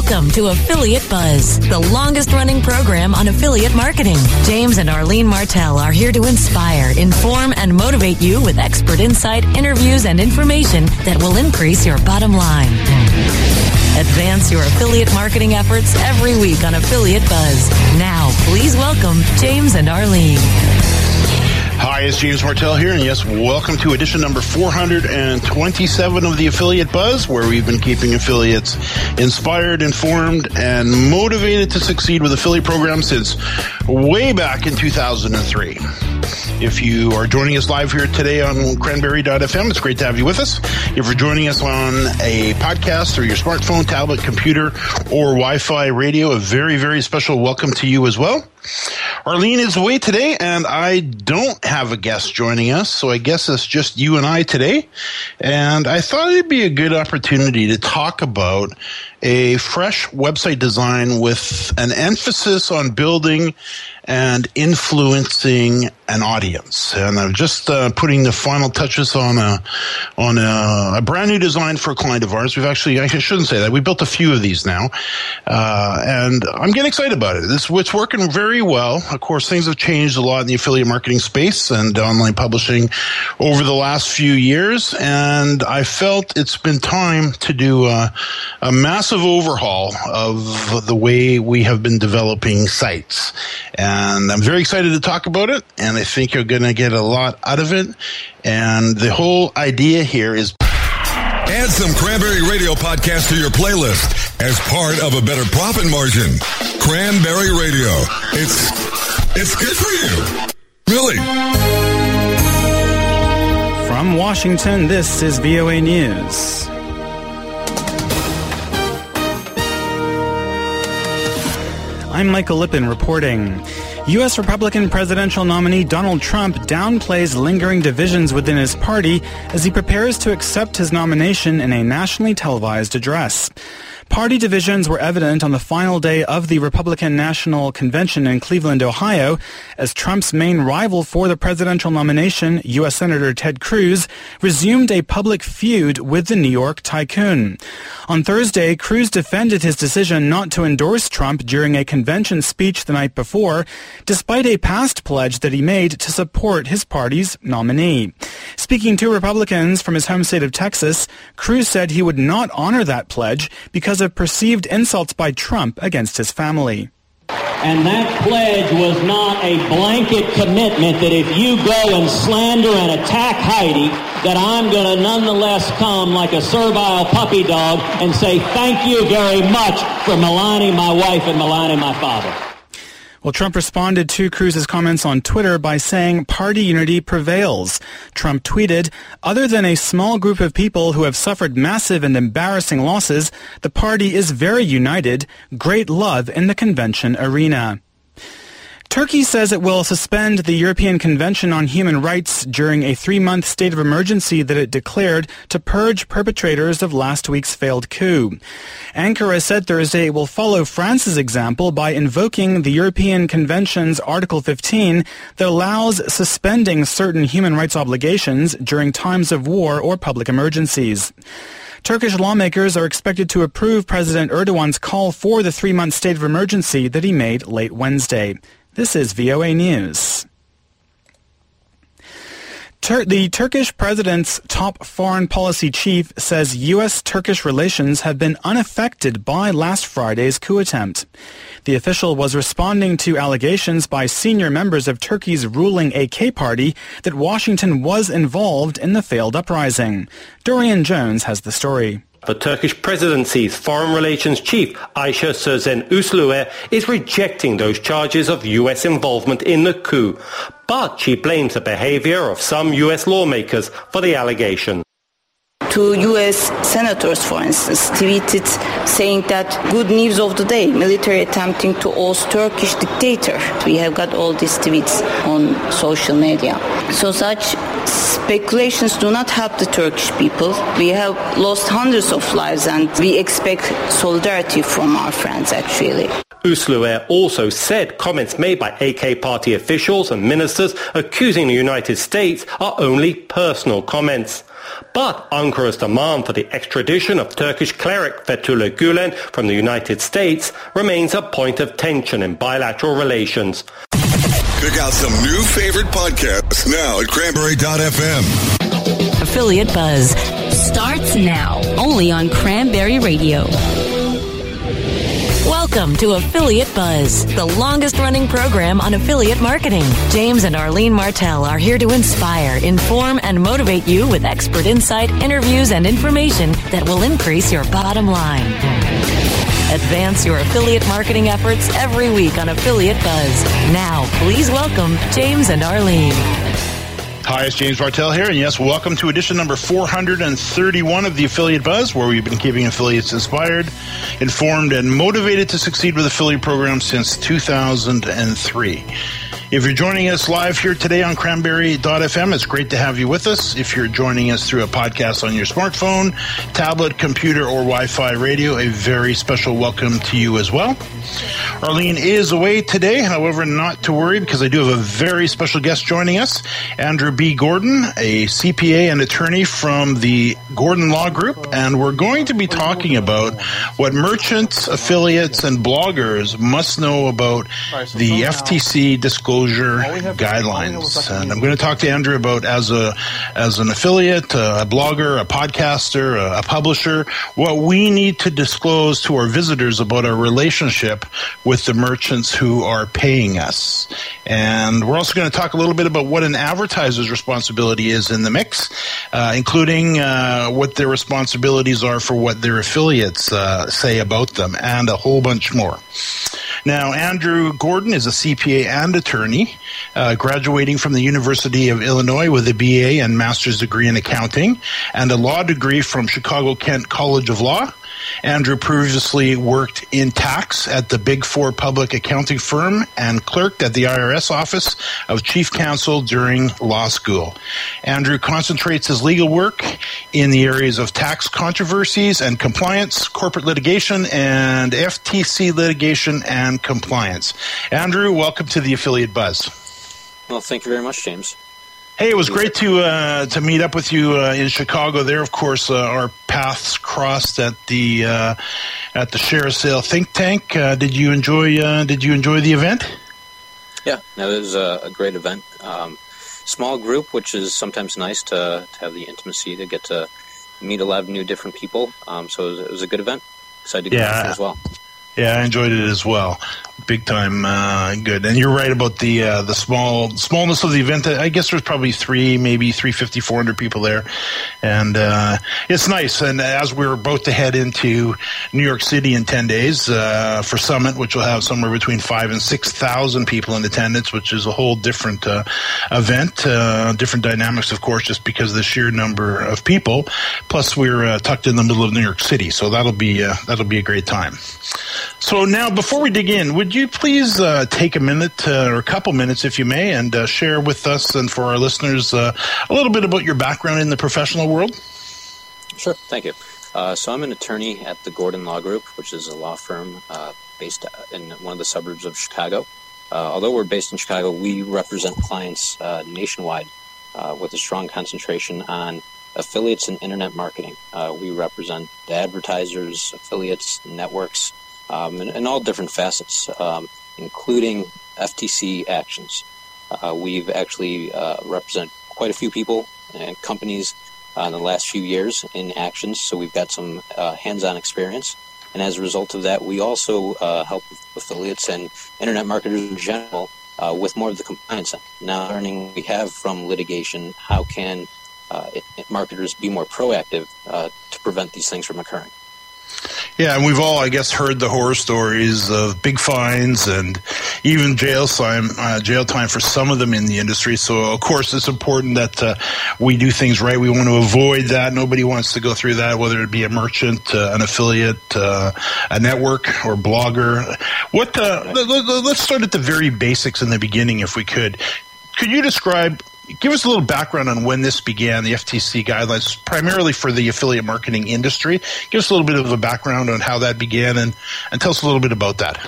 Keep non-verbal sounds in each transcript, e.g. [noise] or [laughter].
Welcome to Affiliate Buzz, the longest running program on affiliate marketing. James and Arlene Martell are here to inspire, inform, and motivate you with expert insight, interviews, and information that will increase your bottom line. Advance your affiliate marketing efforts every week on Affiliate Buzz. Now, please welcome James and Arlene. Hi, it's James Martell here, and yes, welcome to edition number 427 of the Affiliate Buzz, where we've been keeping affiliates inspired, informed, and motivated to succeed with affiliate programs since way back in 2003. If you are joining us live here today on cranberry.fm, it's great to have you with us. If you're joining us on a podcast or your smartphone, tablet, computer, or Wi-Fi radio, a very, very special welcome to you as well. Arlene is away today, and I don't have a guest joining us, so I guess it's just you and I today. And I thought it'd be a good opportunity to talk about a fresh website design with an emphasis on building and influencing an audience. And I'm just uh, putting the final touches on a on a, a, brand new design for a client of ours. We've actually I shouldn't say that we built a few of these now, uh, and I'm getting excited about it. This it's working very well. Of course, things have changed a lot in the affiliate marketing space and online publishing over the last few years, and I felt it's been time to do a, a overhaul of the way we have been developing sites. And I'm very excited to talk about it, and I think you're going to get a lot out of it. And the whole idea here is Add some Cranberry Radio podcast to your playlist as part of a better profit margin. Cranberry Radio. It's it's good for you. Really. From Washington, this is VOA News. I'm Michael Lipkin reporting. U.S. Republican presidential nominee Donald Trump downplays lingering divisions within his party as he prepares to accept his nomination in a nationally televised address. Party divisions were evident on the final day of the Republican National Convention in Cleveland, Ohio, as Trump's main rival for the presidential nomination, U.S. Senator Ted Cruz, resumed a public feud with the New York tycoon. On Thursday, Cruz defended his decision not to endorse Trump during a convention speech the night before, despite a past pledge that he made to support his party's nominee. Speaking to Republicans from his home state of Texas, Cruz said he would not honor that pledge because of perceived insults by Trump against his family. And that pledge was not a blanket commitment that if you go and slander and attack Heidi, that I'm going to nonetheless come like a servile puppy dog and say thank you very much for maligning my wife and maligning my father. Well, Trump responded to Cruz's comments on Twitter by saying party unity prevails. Trump tweeted, other than a small group of people who have suffered massive and embarrassing losses, the party is very united. Great love in the convention arena. Turkey says it will suspend the European Convention on Human Rights during a three-month state of emergency that it declared to purge perpetrators of last week's failed coup. Ankara said Thursday it will follow France's example by invoking the European Convention's Article 15 that allows suspending certain human rights obligations during times of war or public emergencies. Turkish lawmakers are expected to approve President Erdogan's call for the three-month state of emergency that he made late Wednesday. This is VOA News. Tur- the Turkish president's top foreign policy chief says U.S.-Turkish relations have been unaffected by last Friday's coup attempt. The official was responding to allegations by senior members of Turkey's ruling AK party that Washington was involved in the failed uprising. Dorian Jones has the story. The Turkish presidency's foreign relations chief, Ayşe Sözen Usluer, is rejecting those charges of U.S. involvement in the coup, but she blames the behavior of some U.S. lawmakers for the allegation two U.S. senators, for instance, tweeted saying that good news of the day, military attempting to oust Turkish dictator. We have got all these tweets on social media. So such speculations do not help the Turkish people. We have lost hundreds of lives and we expect solidarity from our friends actually. Usluer also said comments made by AK party officials and ministers accusing the United States are only personal comments. But Ankara's demand for the extradition of Turkish cleric Fethullah Gulen from the United States remains a point of tension in bilateral relations. Check out some new favorite podcasts now at cranberry.fm. Affiliate Buzz starts now, only on Cranberry Radio. Welcome to Affiliate Buzz, the longest running program on affiliate marketing. James and Arlene Martell are here to inspire, inform, and motivate you with expert insight, interviews, and information that will increase your bottom line. Advance your affiliate marketing efforts every week on Affiliate Buzz. Now, please welcome James and Arlene. Hi, it's James Martell here, and yes, welcome to edition number 431 of the Affiliate Buzz, where we've been keeping affiliates inspired, informed, and motivated to succeed with affiliate programs since 2003. If you're joining us live here today on cranberry.fm, it's great to have you with us. If you're joining us through a podcast on your smartphone, tablet, computer, or Wi Fi radio, a very special welcome to you as well. Arlene is away today, however, not to worry because I do have a very special guest joining us Andrew B. Gordon, a CPA and attorney from the Gordon Law Group, and we're going to be talking about what merchants, affiliates, and bloggers must know about the FTC disclosure guidelines. And I'm going to talk to Andrew about as a as an affiliate, a blogger, a podcaster, a, a publisher, what we need to disclose to our visitors about our relationship with the merchants who are paying us. And we're also going to talk a little bit about what an advertiser's responsibility is in the mix, uh, including uh, what their responsibilities are for what their affiliates uh, say about them, and a whole bunch more. Now, Andrew Gordon is a CPA and attorney, uh, graduating from the University of Illinois with a BA and master's degree in accounting and a law degree from Chicago Kent College of Law. Andrew previously worked in tax at the Big Four public accounting firm and clerked at the IRS office of chief counsel during law school. Andrew concentrates his legal work in the areas of tax controversies and compliance, corporate litigation, and FTC litigation and compliance. Andrew, welcome to the Affiliate Buzz. Well, thank you very much, James. Hey, it was great to uh, to meet up with you uh, in Chicago. There, of course, uh, our paths crossed at the uh, at the ShareASale think tank. Uh, did you enjoy uh, Did you enjoy the event? Yeah, no, it was a, a great event. Um, small group, which is sometimes nice to, to have the intimacy to get to meet a lot of new different people. Um, so it was, it was, a good event. Excited to go yeah. as well. Yeah, I enjoyed it as well. Big time, uh, good. And you're right about the uh, the small smallness of the event. I guess there's probably three, maybe 350, 400 people there, and uh, it's nice. And as we're about to head into New York City in 10 days uh, for Summit, which will have somewhere between five and six thousand people in attendance, which is a whole different uh, event, uh, different dynamics, of course, just because of the sheer number of people. Plus, we're tucked in the middle of New York City, so that'll be that'll be a great time. So now, before we dig in, would you please uh, take a minute uh, or a couple minutes, if you may, and uh, share with us and for our listeners uh, a little bit about your background in the professional world? Sure, thank you. Uh, so I'm an attorney at the Gordon Law Group, which is a law firm uh, based in one of the suburbs of Chicago. although we're based in Chicago, we represent clients nationwide with a strong concentration on affiliates and internet marketing. we represent advertisers, affiliates, networks, um, in, in, all different facets, um, including FTC actions. Uh, we've actually uh, represent quite a few people and companies uh, in the last few years in actions, so we've got some uh, hands-on experience. And as a result of that, we also uh, help affiliates and internet marketers in general uh, with more of the compliance. Now, learning we have from litigation, how can uh, marketers be more proactive uh, to prevent these things from occurring? Yeah, and we've all, I guess, heard the horror stories of big fines and even jail time, uh, jail time for some of them in the industry. So, of course, it's important that uh, we do things right. We want to avoid that. Nobody wants to go through that, whether it be a merchant, uh, an affiliate, uh, a network, or blogger. What? Uh, let's start at the very basics in the beginning, if we could. Could you describe give us a little background on when this began, the FTC guidelines, primarily for the affiliate marketing industry. Give us a little bit of a background on how that began and, and tell us a little bit about that.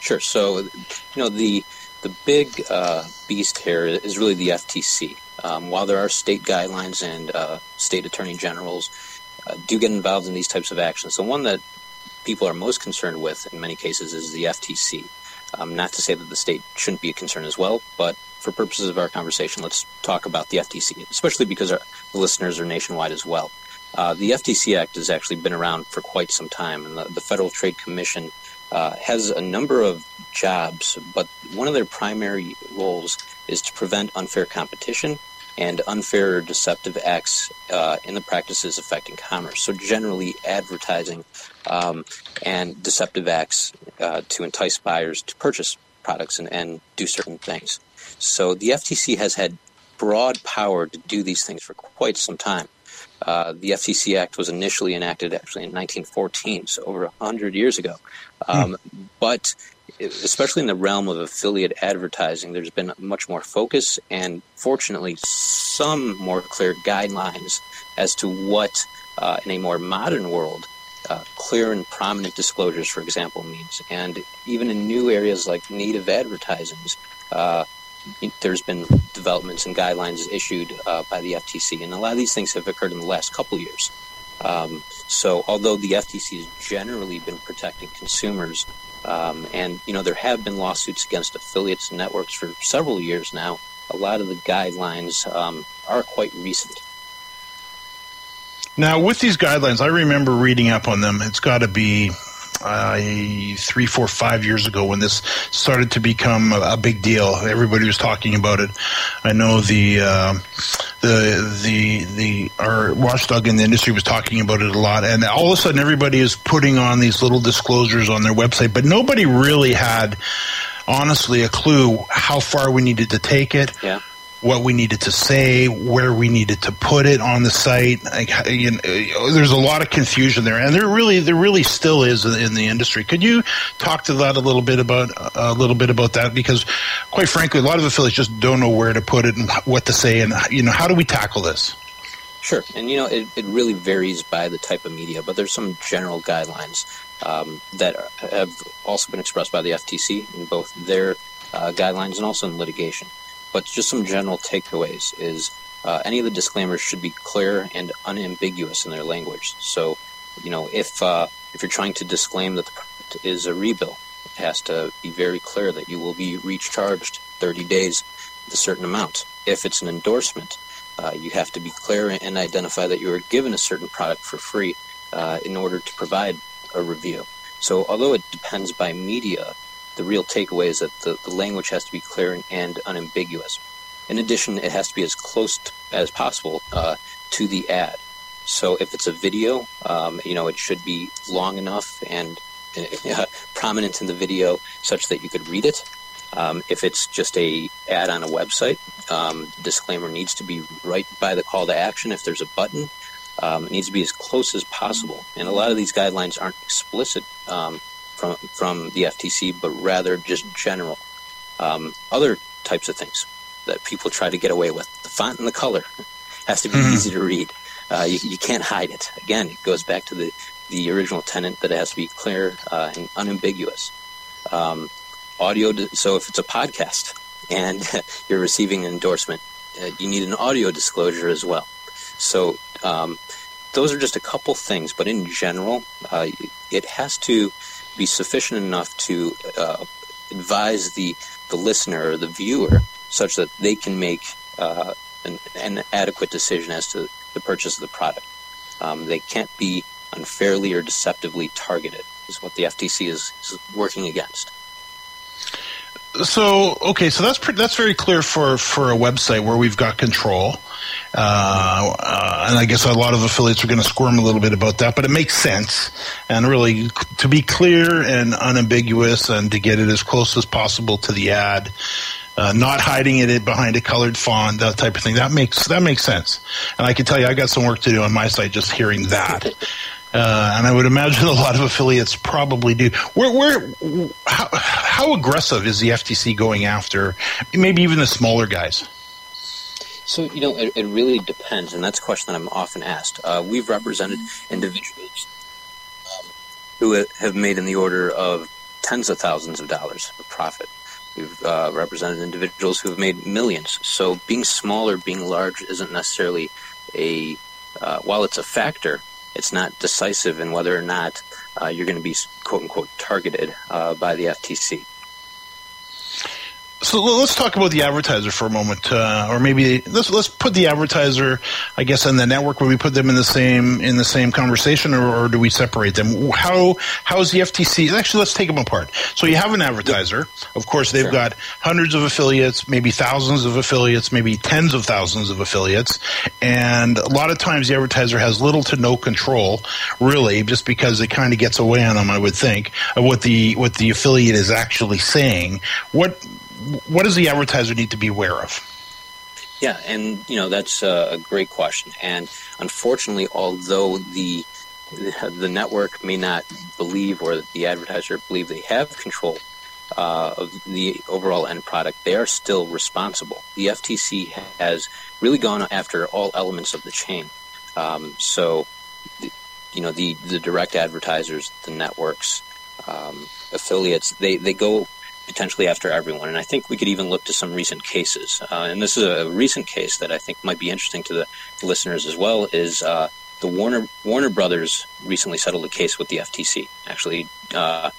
Sure. So, you know, the, the big uh, beast here is really the FTC. Um, while there are state guidelines and uh, state attorney generals uh, do get involved in these types of actions, the one that people are most concerned with in many cases is the FTC. Um, not to say that the state shouldn't be a concern as well, but for purposes of our conversation, let's talk about the FTC, especially because our, listeners are nationwide as well. Uh, the FTC Act has actually been around for quite some time, and the, the Federal Trade Commission uh, has a number of jobs, but one of their primary roles is to prevent unfair competition and unfair or deceptive acts uh, in the practices affecting commerce. So, generally, advertising um, and deceptive acts uh, to entice buyers to purchase products and, and do certain things. So the FTC has had broad power to do these things for quite some time. Uh, the FTC Act was initially enacted actually in 1914, so over 100 years ago. Um, hmm. But especially in the realm of affiliate advertising, there's been much more focus and, fortunately, some more clear guidelines as to what, uh, in a more modern world, uh, clear and prominent disclosures, for example, means. And even in new areas like native advertisings, uh, there's been developments and guidelines issued uh, by the FTC, and a lot of these things have occurred in the last couple years. Um, so, although the FTC has generally been protecting consumers, um, and you know there have been lawsuits against affiliates and networks for several years now, a lot of the guidelines um, are quite recent. Now, with these guidelines, I remember reading up on them. It's got to be uh, three, four, five years ago when this started to become a, a, big deal. Everybody was talking about it. I know the uh, the the the our watchdog in the industry was talking about it a lot, and all of a sudden everybody is putting on these little disclosures on their website, but nobody really had honestly a clue how far we needed to take it. Yeah what we needed to say, where we needed to put it on the site. Like, you know, there's a lot of confusion there, and there really there really still is in the industry. Could you talk to that a little bit about a little bit about that? Because, quite frankly, a lot of affiliates just don't know where to put it and what to say, and you know, how do we tackle this? Sure, and you know, it, it really varies by the type of media, but there's some general guidelines um, that have also been expressed by the FTC in both their uh, guidelines and also in litigation. But just some general takeaways is uh, any of the disclaimers should be clear and unambiguous in their language. So, you know, if uh, if you're trying to disclaim that the product is a rebill, it has to be very clear that you will be recharged 30 days with a certain amount. If it's an endorsement, uh, you have to be clear and identify that you were given a certain product for free uh, in order to provide a review. So, although it depends by media, the real takeaway is that the, the language has to be clear and, unambiguous. In addition, it has to be as close as possible uh, to the ad. So if it's a video, um, you know, it should be long enough and uh, [laughs] prominent in the video such that you could read it. Um, if it's just a ad on a website, um, disclaimer needs to be right by the call to action. If there's a button, um, it needs to be as close as possible. And a lot of these guidelines aren't explicit um, from from the FTC, but rather just general um, other types of things that people try to get away with. The font and the color has to be mm-hmm. easy to read. Uh, you, you, can't hide it. Again, it goes back to the the original tenant that it has to be clear uh, and unambiguous. Um, audio. So if it's a podcast and [laughs] you're receiving an endorsement, uh, you need an audio disclosure as well. So um, those are just a couple things, but in general, uh, it has to be sufficient enough to uh, advise the, the listener or the viewer such that they can make uh, an, an adequate decision as to the purchase of the product. Um, they can't be unfairly or deceptively targeted, is what the FTC is, is working against. So okay, so that's that's very clear for for a website where we've got control, uh, and I guess a lot of affiliates are going to squirm a little bit about that, but it makes sense. And really, to be clear and unambiguous, and to get it as close as possible to the ad, uh, not hiding it behind a colored font, that type of thing. That makes that makes sense. And I can tell you, I got some work to do on my site just hearing that. Uh, and I would imagine a lot of affiliates probably do. Where, where, how, how aggressive is the FTC going after maybe even the smaller guys? So, you know, it, it really depends, and that's a question that I'm often asked. Uh, we've represented individuals um, who have made in the order of tens of thousands of dollars of profit. We've uh, represented individuals who have made millions. So, being small or being large isn't necessarily a, uh, while it's a factor, it's not decisive in whether or not uh, you're going to be quote unquote targeted uh, by the FTC. So let's talk about the advertiser for a moment, uh, or maybe let's let's put the advertiser, I guess, in the network. Would we put them in the same in the same conversation, or, or do we separate them? How how is the FTC? Actually, let's take them apart. So you have an advertiser. Of course, they've sure. got hundreds of affiliates, maybe thousands of affiliates, maybe tens of thousands of affiliates, and a lot of times the advertiser has little to no control, really, just because it kind of gets away on them. I would think of what the what the affiliate is actually saying. What what does the advertiser need to be aware of? Yeah, and you know that's a great question. And unfortunately, although the the network may not believe or the advertiser believe they have control uh, of the overall end product, they are still responsible. The FTC has really gone after all elements of the chain. Um, so, you know, the the direct advertisers, the networks, um, affiliates, they they go potentially after everyone. And I think we could even look to some recent cases. Uh, and this is a recent case that I think might be interesting to the listeners as well. Is uh, the Warner Warner Brothers recently settled a case with the FTC? Actually, uh,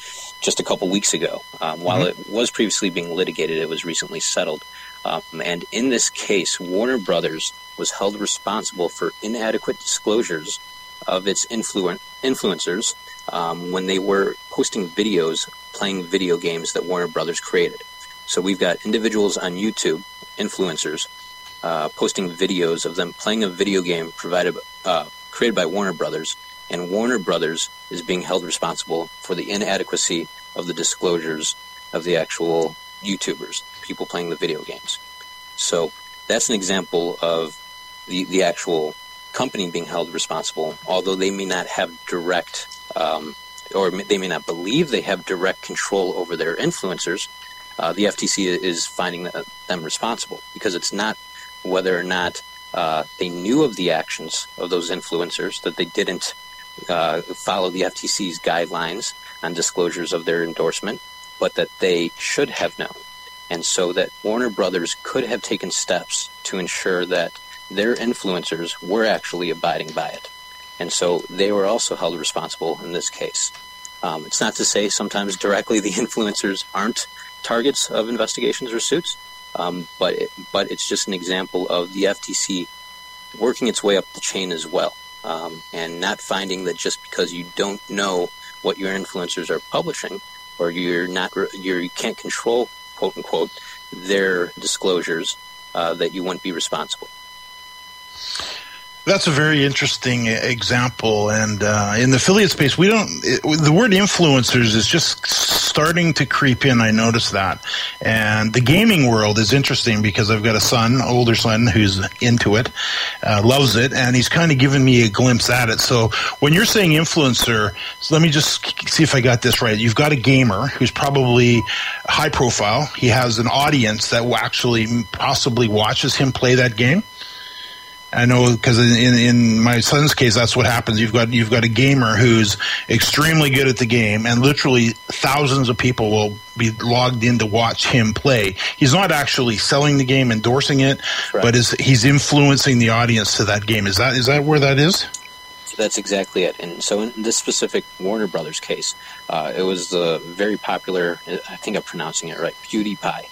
just a couple weeks ago. Um, while mm-hmm. it was previously being litigated, it was recently settled. Um, and in this case, Warner Brothers was held responsible for inadequate disclosures of its influ- influencers um, when they were posting videos playing video games that Warner Brothers created. So we've got individuals on YouTube, influencers, uh, posting videos of them playing a video game provided uh, created by Warner Brothers, and Warner Brothers is being held responsible for the inadequacy of the disclosures of the actual YouTubers, people playing the video games. So that's an example of the, the actual company being held responsible, although they may not have direct um, or they may not believe they have direct control over their influencers, uh, the FTC is finding them responsible because it's not whether or not uh, they knew of the actions of those influencers, that they didn't uh, follow the FTC's guidelines on disclosures of their endorsement, but that they should have known. And so that Warner Brothers could have taken steps to ensure that their influencers were actually abiding by it. And so they were also held responsible in this case. Um, it's not to say sometimes directly the [laughs] influencers aren't targets of investigations or suits, um, but it, but it's just an example of the FTC working its way up the chain as well, um, and not finding that just because you don't know what your influencers are publishing, or you're not you're, you can't control quote unquote their disclosures, uh, that you wouldn't be responsible. That's a very interesting example, and uh, in the affiliate space, we don't. It, the word influencers is just starting to creep in. I noticed that, and the gaming world is interesting because I've got a son, older son, who's into it, uh, loves it, and he's kind of given me a glimpse at it. So when you're saying influencer, so let me just see if I got this right. You've got a gamer who's probably high profile. He has an audience that actually possibly watches him play that game. I know because in, in my son's case, that's what happens. You've got you've got a gamer who's extremely good at the game, and literally thousands of people will be logged in to watch him play. He's not actually selling the game, endorsing it, right. but is he's influencing the audience to that game. Is that is that where that is? That's exactly it. And so in this specific Warner Brothers case, uh, it was the very popular. I think I'm pronouncing it right. PewDiePie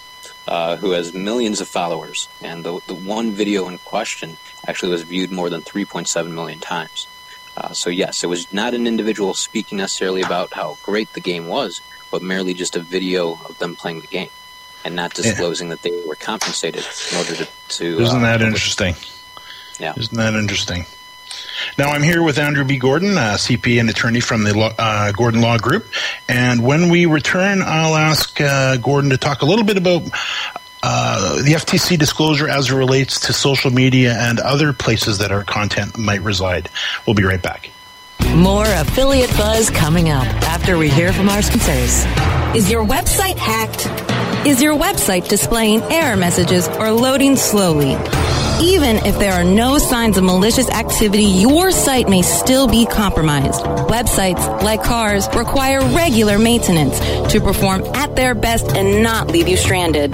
uh, who has millions of followers, and the, the one video in question actually was viewed more than 3.7 million times. Uh, so yes, it was not an individual speaking necessarily about how great the game was, but merely just a video of them playing the game, and not disclosing yeah. that they were compensated in order to. to Isn't uh, that interesting? Yeah. Isn't that interesting? Now, I'm here with Andrew B. Gordon, uh, CPA and attorney from the uh, Gordon Law Group. And when we return, I'll ask uh, Gordon to talk a little bit about uh, the FTC disclosure as it relates to social media and other places that our content might reside. We'll be right back. More affiliate buzz coming up after we hear from our sponsors. Is your website hacked? Is your website displaying error messages or loading slowly? Even if there are no signs of malicious activity, your site may still be compromised. Websites, like cars, require regular maintenance to perform at their best and not leave you stranded.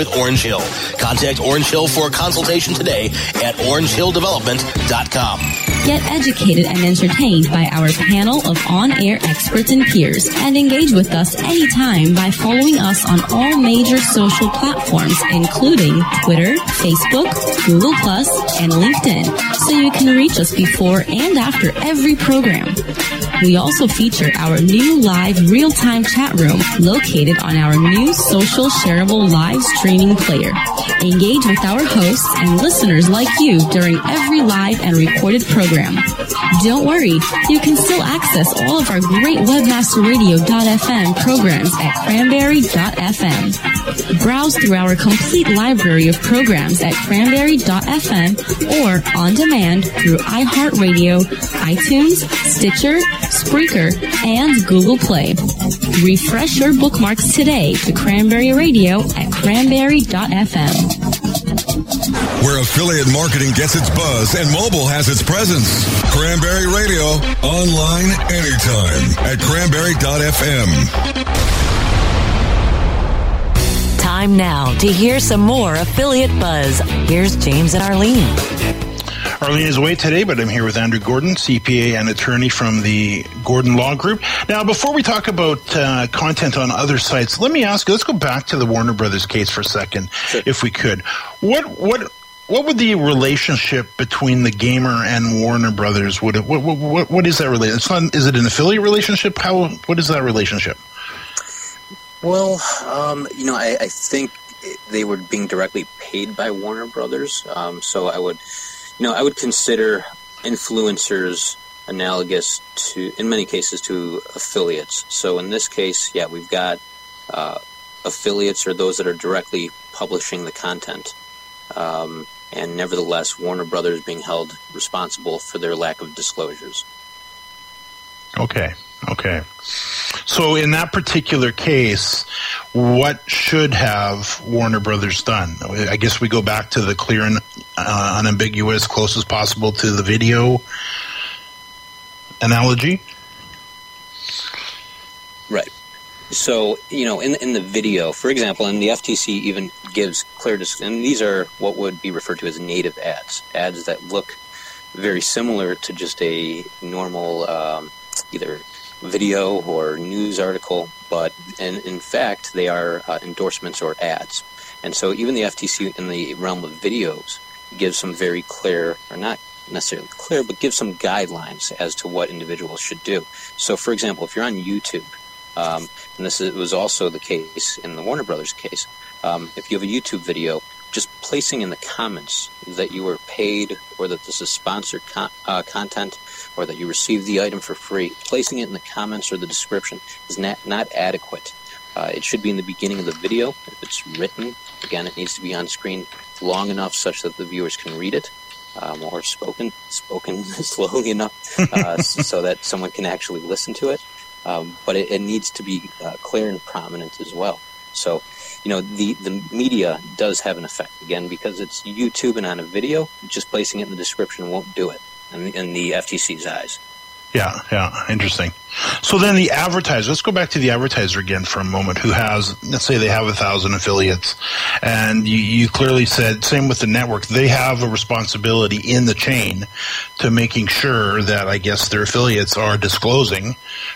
with Orange Hill. Contact Orange Hill for a consultation today at orangehilldevelopment.com. Get educated and entertained by our panel of on-air experts and peers and engage with us anytime by following us on all major social platforms including Twitter, Facebook, Google Plus, and LinkedIn so you can reach us before and after every program. We also feature our new live real-time chat room located on our new social shareable live streaming player. Engage with our hosts and listeners like you during every live and recorded program. Don't worry, you can still access all of our great webmasterradio.fm programs at cranberry.fm. Browse through our complete library of programs at cranberry.fm or on demand through iHeartRadio, iTunes, Stitcher, Spreaker, and Google Play. Refresh your bookmarks today to Cranberry Radio at cranberry.fm. Where affiliate marketing gets its buzz and mobile has its presence. Cranberry Radio, online anytime at cranberry.fm. Time now to hear some more affiliate buzz. Here's James and Arlene. Arlene is away today, but I'm here with Andrew Gordon, CPA and attorney from the Gordon Law Group. Now, before we talk about uh, content on other sites, let me ask you, let's go back to the Warner Brothers case for a second, sure. if we could. What, what, what would the relationship between the gamer and Warner Brothers would what, what, what is that relationship? It's not is it an affiliate relationship? How what is that relationship? Well, um, you know, I, I, think they were being directly paid by Warner Brothers, um, so I would know, I would consider influencers analogous to, in many cases, to affiliates. So in this case, yeah, we've got uh, affiliates or those that are directly publishing the content. Um, and nevertheless, Warner Brothers being held responsible for their lack of disclosures. Okay. Okay. So in that particular case, what should have Warner Brothers done? I guess we go back to the clear and uh, unambiguous, close as possible to the video analogy. Right. So you know, in in the video, for example, and the FTC even gives clear, dis- and these are what would be referred to as native ads, ads that look very similar to just a normal um, either video or news article, but in, in fact, they are uh, endorsements or ads. And so even the FTC in the realm of videos gives some very clear, or not necessarily clear, but gives some guidelines as to what individuals should do. So, for example, if you're on YouTube, um, and this was also the case in the Warner Brothers case, um, if you have a YouTube video, just placing in the comments that you were paid or that this is sponsored con- uh, content or that you received the item for free, placing it in the comments or the description is not, not adequate. Uh, it should be in the beginning of the video. If it's written, again, it needs to be on screen long enough such that the viewers can read it, um, or spoken spoken [laughs] slowly enough uh, [laughs] so that someone can actually listen to it. Um, but it, it, needs to be uh, clear and prominent as well. So, you know, the, the media does have an effect. Again, because it's YouTube and on a video, just placing it in the description won't do it in, in the FTC's eyes. Yeah, yeah, interesting. So then the advertiser, let's go back to the advertiser again for a moment who has, let's say they have a thousand affiliates and you, you, clearly said, same with the network, they have a responsibility in the chain to making sure that I guess their affiliates are disclosing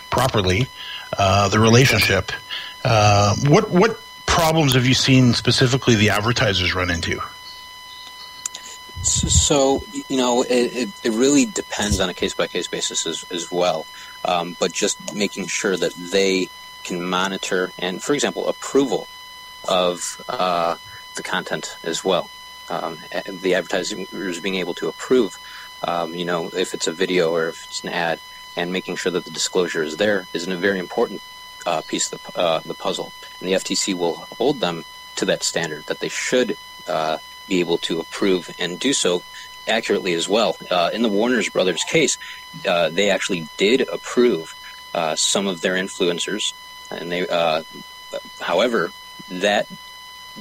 properly uh, the relationship. Uh, what, what problems have you seen specifically the advertisers run into? So, you know, it, it, really depends on a case by case basis as, as well. Um, but just making sure that they can monitor and, for example, approval of uh, the content as well. Um, the advertisers being able to approve, um, you know, if it's a video or if it's an ad, and making sure that the disclosure is there is a very important uh, piece of the, uh, the puzzle. And the FTC will hold them to that standard that they should uh, be able to approve and do so accurately as well. Uh, in the Warner's Brothers case, uh, they actually did approve uh, some of their influencers, and they, however, that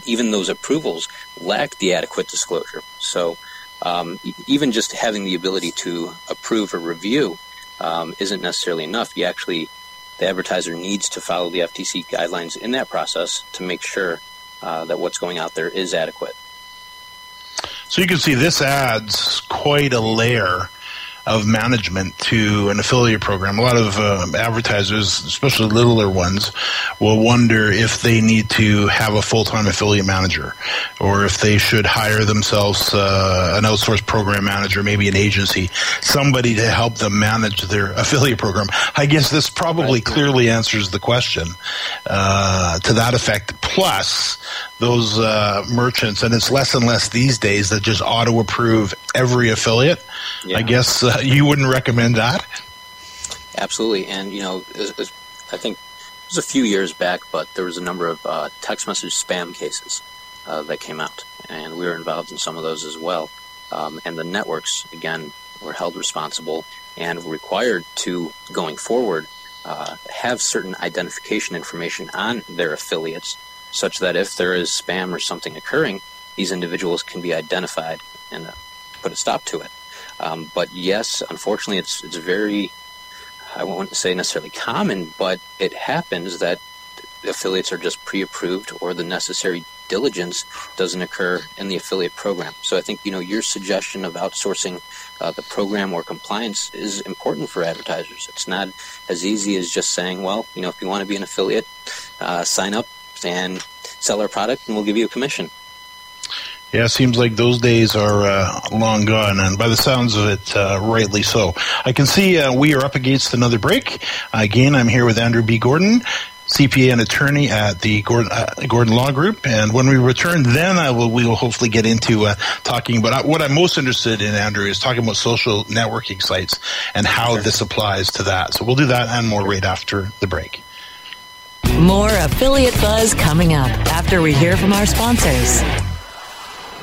even those approvals lacked the adequate disclosure. So, um, even just having the ability to approve a review um, isn't necessarily enough. You actually, the advertiser needs to follow the FTC guidelines in that process to make sure uh, that what's going out there is adequate. So you can see this adds quite a layer of management to an affiliate program. A lot of uh, advertisers, especially littler ones, will wonder if they need to have a full-time affiliate manager or if they should hire themselves uh, an outsourced program manager, maybe an agency, somebody to help them manage their [laughs] affiliate program. I guess this probably right. clearly answers the question uh, to that effect. Plus, those uh, merchants, and it's less and less these days that just auto approve every affiliate. Yeah. I guess uh, [laughs] you wouldn't recommend that. Absolutely, and you know, I think it was a few years back, but there was a number of uh, text message spam cases uh, that came out, and we were involved in some of those as well. Um, and the networks, again, were held responsible and required to, going forward, uh, have certain identification information on their affiliates such that if there is spam or something occurring, these individuals can be identified and uh, put a stop to it. Um, but yes, unfortunately, it's it's very I won't say necessarily common, but it happens that affiliates are just pre-approved or the necessary diligence doesn't occur in the affiliate program. So I think you know your suggestion of outsourcing uh, the program or compliance is important for advertisers. It's not as easy as just saying, well, you know, if you want to be an affiliate, uh, sign up and sell our product, and we'll give you a commission. Yeah, it seems like those days are uh, long gone, and by the sounds of it, uh, rightly so. I can see uh, we are up against another break. Again, I'm here with Andrew B. Gordon, CPA and attorney at the Gordon, uh, Gordon Law Group. And when we return, then I will, we will hopefully get into uh, talking. But I, what I'm most interested in, Andrew, is talking about social networking sites and how this applies to that. So we'll do that and more right after the break. More affiliate buzz coming up after we hear from our sponsors.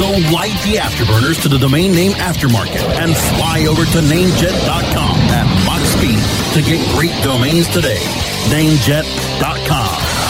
So light the afterburners to the domain name aftermarket and fly over to Namejet.com at Mach speed to get great domains today. Namejet.com.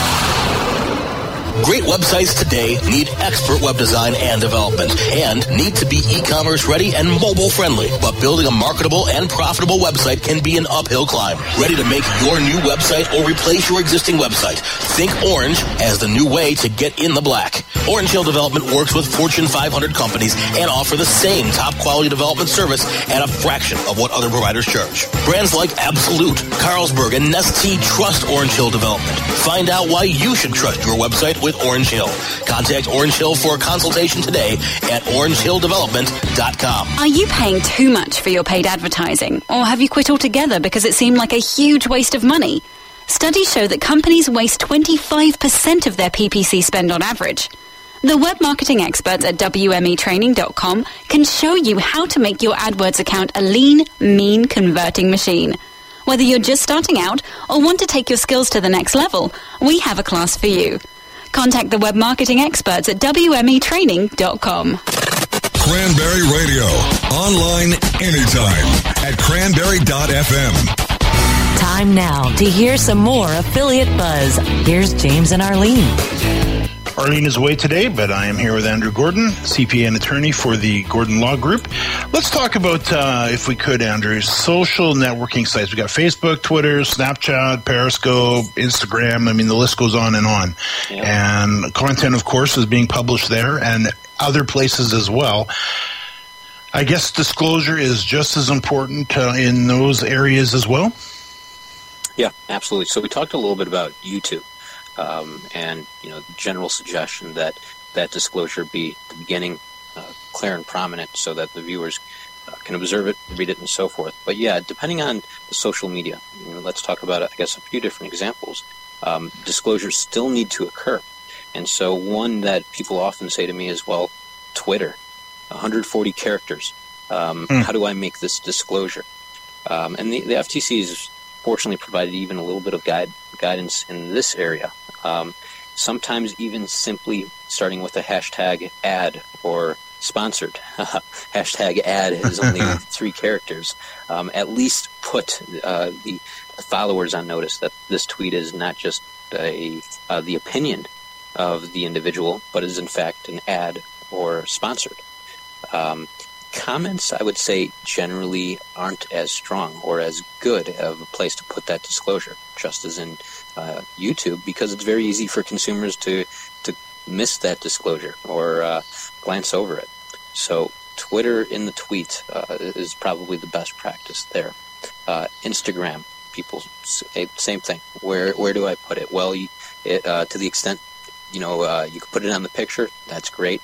Great websites today need expert web design and development and need to be e-commerce ready and mobile friendly. But building a marketable and profitable website can be an uphill climb. Ready to make your new website or replace your existing website? Think Orange as the new way to get in the black. Orange Hill Development works with Fortune 500 companies and offer the same top quality development service at a fraction of what other providers charge. Brands like Absolut, Carlsberg, and Nestle trust Orange Hill Development. Find out why you should trust your website with Orange Hill. Contact Orange Hill for a consultation today at orangehilldevelopment.com. Are you paying too much for your paid advertising? Or have you quit altogether because it seemed like a huge waste of money? Studies show that companies waste 25% of their PPC spend on average. The web marketing experts at WMEtraining.com can show you how to make your AdWords account a lean, mean converting machine. Whether you're just starting out or want to take your skills to the next level, we have a class for you. Contact the web marketing experts at WMEtraining.com. Cranberry Radio. Online anytime at cranberry.fm. Time now to hear some more affiliate buzz. Here's James and Arlene. Arlene is away today, but I am here with Andrew Gordon, CPA and attorney for the Gordon Law Group. Let's talk about, uh, if we could, Andrew, social networking sites. We got Facebook, Twitter, Snapchat, Periscope, Instagram. I mean, the list goes on and on. And content, of course, is being published there and other places as well. I guess disclosure is just as important uh, in those areas as well. Yeah, absolutely. So we talked a little bit about YouTube, um, and you know, the general suggestion that that disclosure be the beginning uh, clear and prominent, so that the viewers uh, can observe it, read it, and so forth. But yeah, depending on the social media, you know, let's talk about I guess a few different examples. Um, disclosures still need to occur, and so one that people often say to me is, "Well, Twitter, 140 characters. Um, mm. How do I make this disclosure?" Um, and the, the FTC has fortunately provided even a little bit of guide, guidance in this area. Um, sometimes even simply starting with a hashtag ad or sponsored. [laughs] hashtag ad is only [laughs] three characters. Um, at least put uh, the followers on notice that this tweet is not just a uh, the opinion of the individual, but is in fact an ad or sponsored. Um, comments, I would say, generally aren't as strong or as good of a place to put that disclosure, just as in uh, YouTube, because it's very easy for consumers to to miss that disclosure or uh, glance over it. So Twitter in the tweet uh, is probably the best practice there. Uh, Instagram, people same thing. Where where do I put it? Well, uh, to the extent you know uh, you can put it on the picture, that's great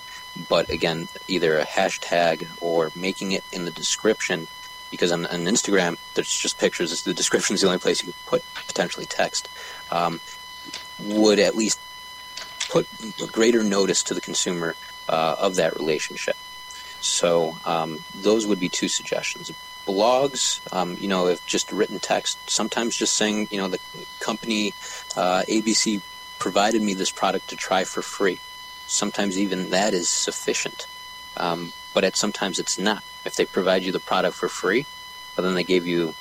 but again, either a hashtag or making it in the description, because on, on Instagram, there's just pictures. The description is the only place you could put potentially text. Um, would at least put greater notice to the consumer uh, of that relationship. So um, those would be two suggestions. Blogs, um, you know, if just written text, sometimes just saying, you know, the company uh, ABC provided me this product to try for free sometimes even that is sufficient. Um, but at sometimes it's not. If they provide you the product for free, but then they gave you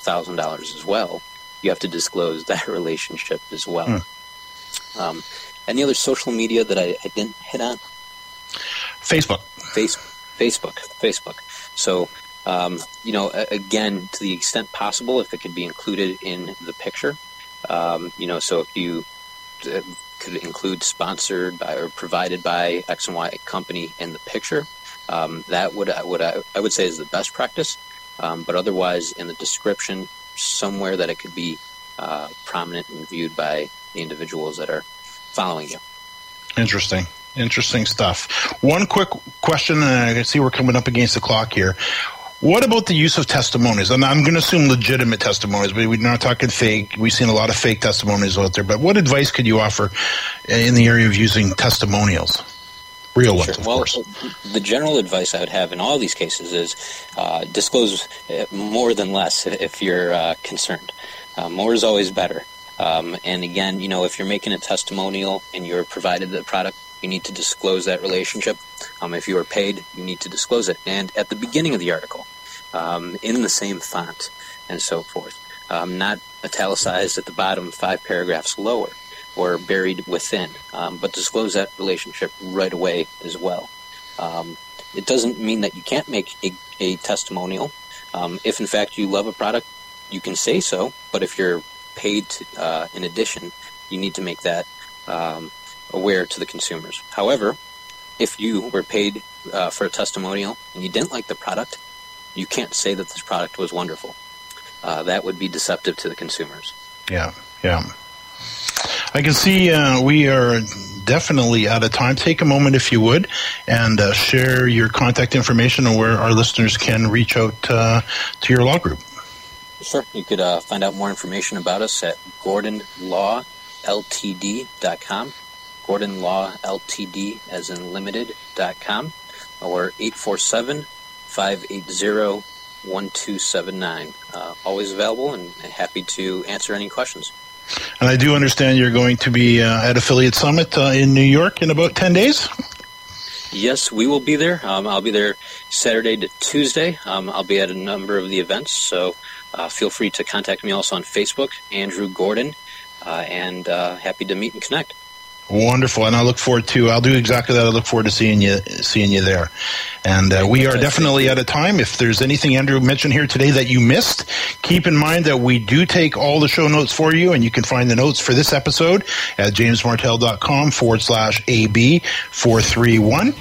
thousand dollars as well, you have to disclose [laughs] that relationship as well. Mm. Um, any other social media that I, I, didn't hit on? Facebook. Face, Facebook. Facebook. So, um, you know, again, to the extent possible, if it could be included in the picture, um, you know, so if you uh, could include sponsored by or provided by X and Y company in the picture. Um, that would I would I, I, would say is the best practice. Um, but otherwise, in the description, somewhere that it could be uh, prominent and viewed by the individuals that are following you. Interesting. Interesting stuff. One quick question, and I see we're coming up against the clock here. What about the use of testimonies? And I'm going to assume legitimate testimonies, but we're not talking fake. We've seen a lot of fake testimonies out there. But what advice could you offer in the area of using testimonials? Real ones, sure. of well, course. The general advice I would have in all these cases is uh, disclose uh, more than less if you're uh, concerned. Uh, more is always better. Um, and again, you know, if you're making a testimonial and you're provided the product, you need to disclose that relationship. Um, if you are paid, you need to disclose it. And at the beginning of the article, um, in the same font, and so forth, um, not italicized at the bottom, five paragraphs lower. or buried within. Um, but disclose that relationship right away as well. Um, it doesn't mean that you can't make a, a testimonial. Um, if in fact you love a product, you can say so. But if you're paid uh, in addition, you need to make that aware to the consumers. However, if you were paid uh, for a testimonial and you didn't like the product, you can't say that this product was wonderful. Uh, that would be deceptive to the consumers. Yeah, yeah. I can see uh, we are definitely out of time. Take a moment, if you would, and uh, share your contact information and where our listeners can reach out uh, to your law group. Sure. You could uh, find out more information about us at gordonlawltd.com, gordonlawltd as in limited.com, or 847 580 1279. Uh, always available and happy to answer any questions. And I do understand you're going to be uh, at Affiliate Summit uh, in New York in about 10 days? Yes, we will be there. Um, I'll be there Saturday to Tuesday. Um, I'll be at a number of the events, so uh, feel free to contact me also on Facebook, Andrew Gordon, uh, and uh, happy to meet and connect. Wonderful, and I look forward to. I'll do exactly that. I look forward to seeing you, seeing you there. And uh, we are definitely out of time. If there's anything Andrew mentioned here today that you missed, keep in mind that we do take all the show notes for you, and you can find the notes for this episode at jamesmartell.com forward slash AB four three one.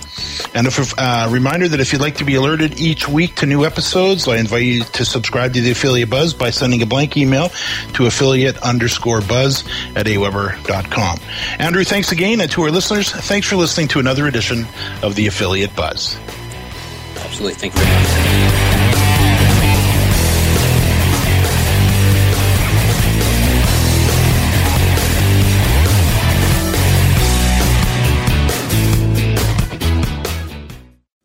And a uh, reminder that if you'd like to be alerted each week to new episodes, I invite you to subscribe to the Affiliate Buzz by sending a blank email to affiliate underscore buzz at aweber.com. Andrew, thanks again. And to our listeners, thanks for listening to another edition of the Affiliate Buzz. Absolutely. Thank you very much.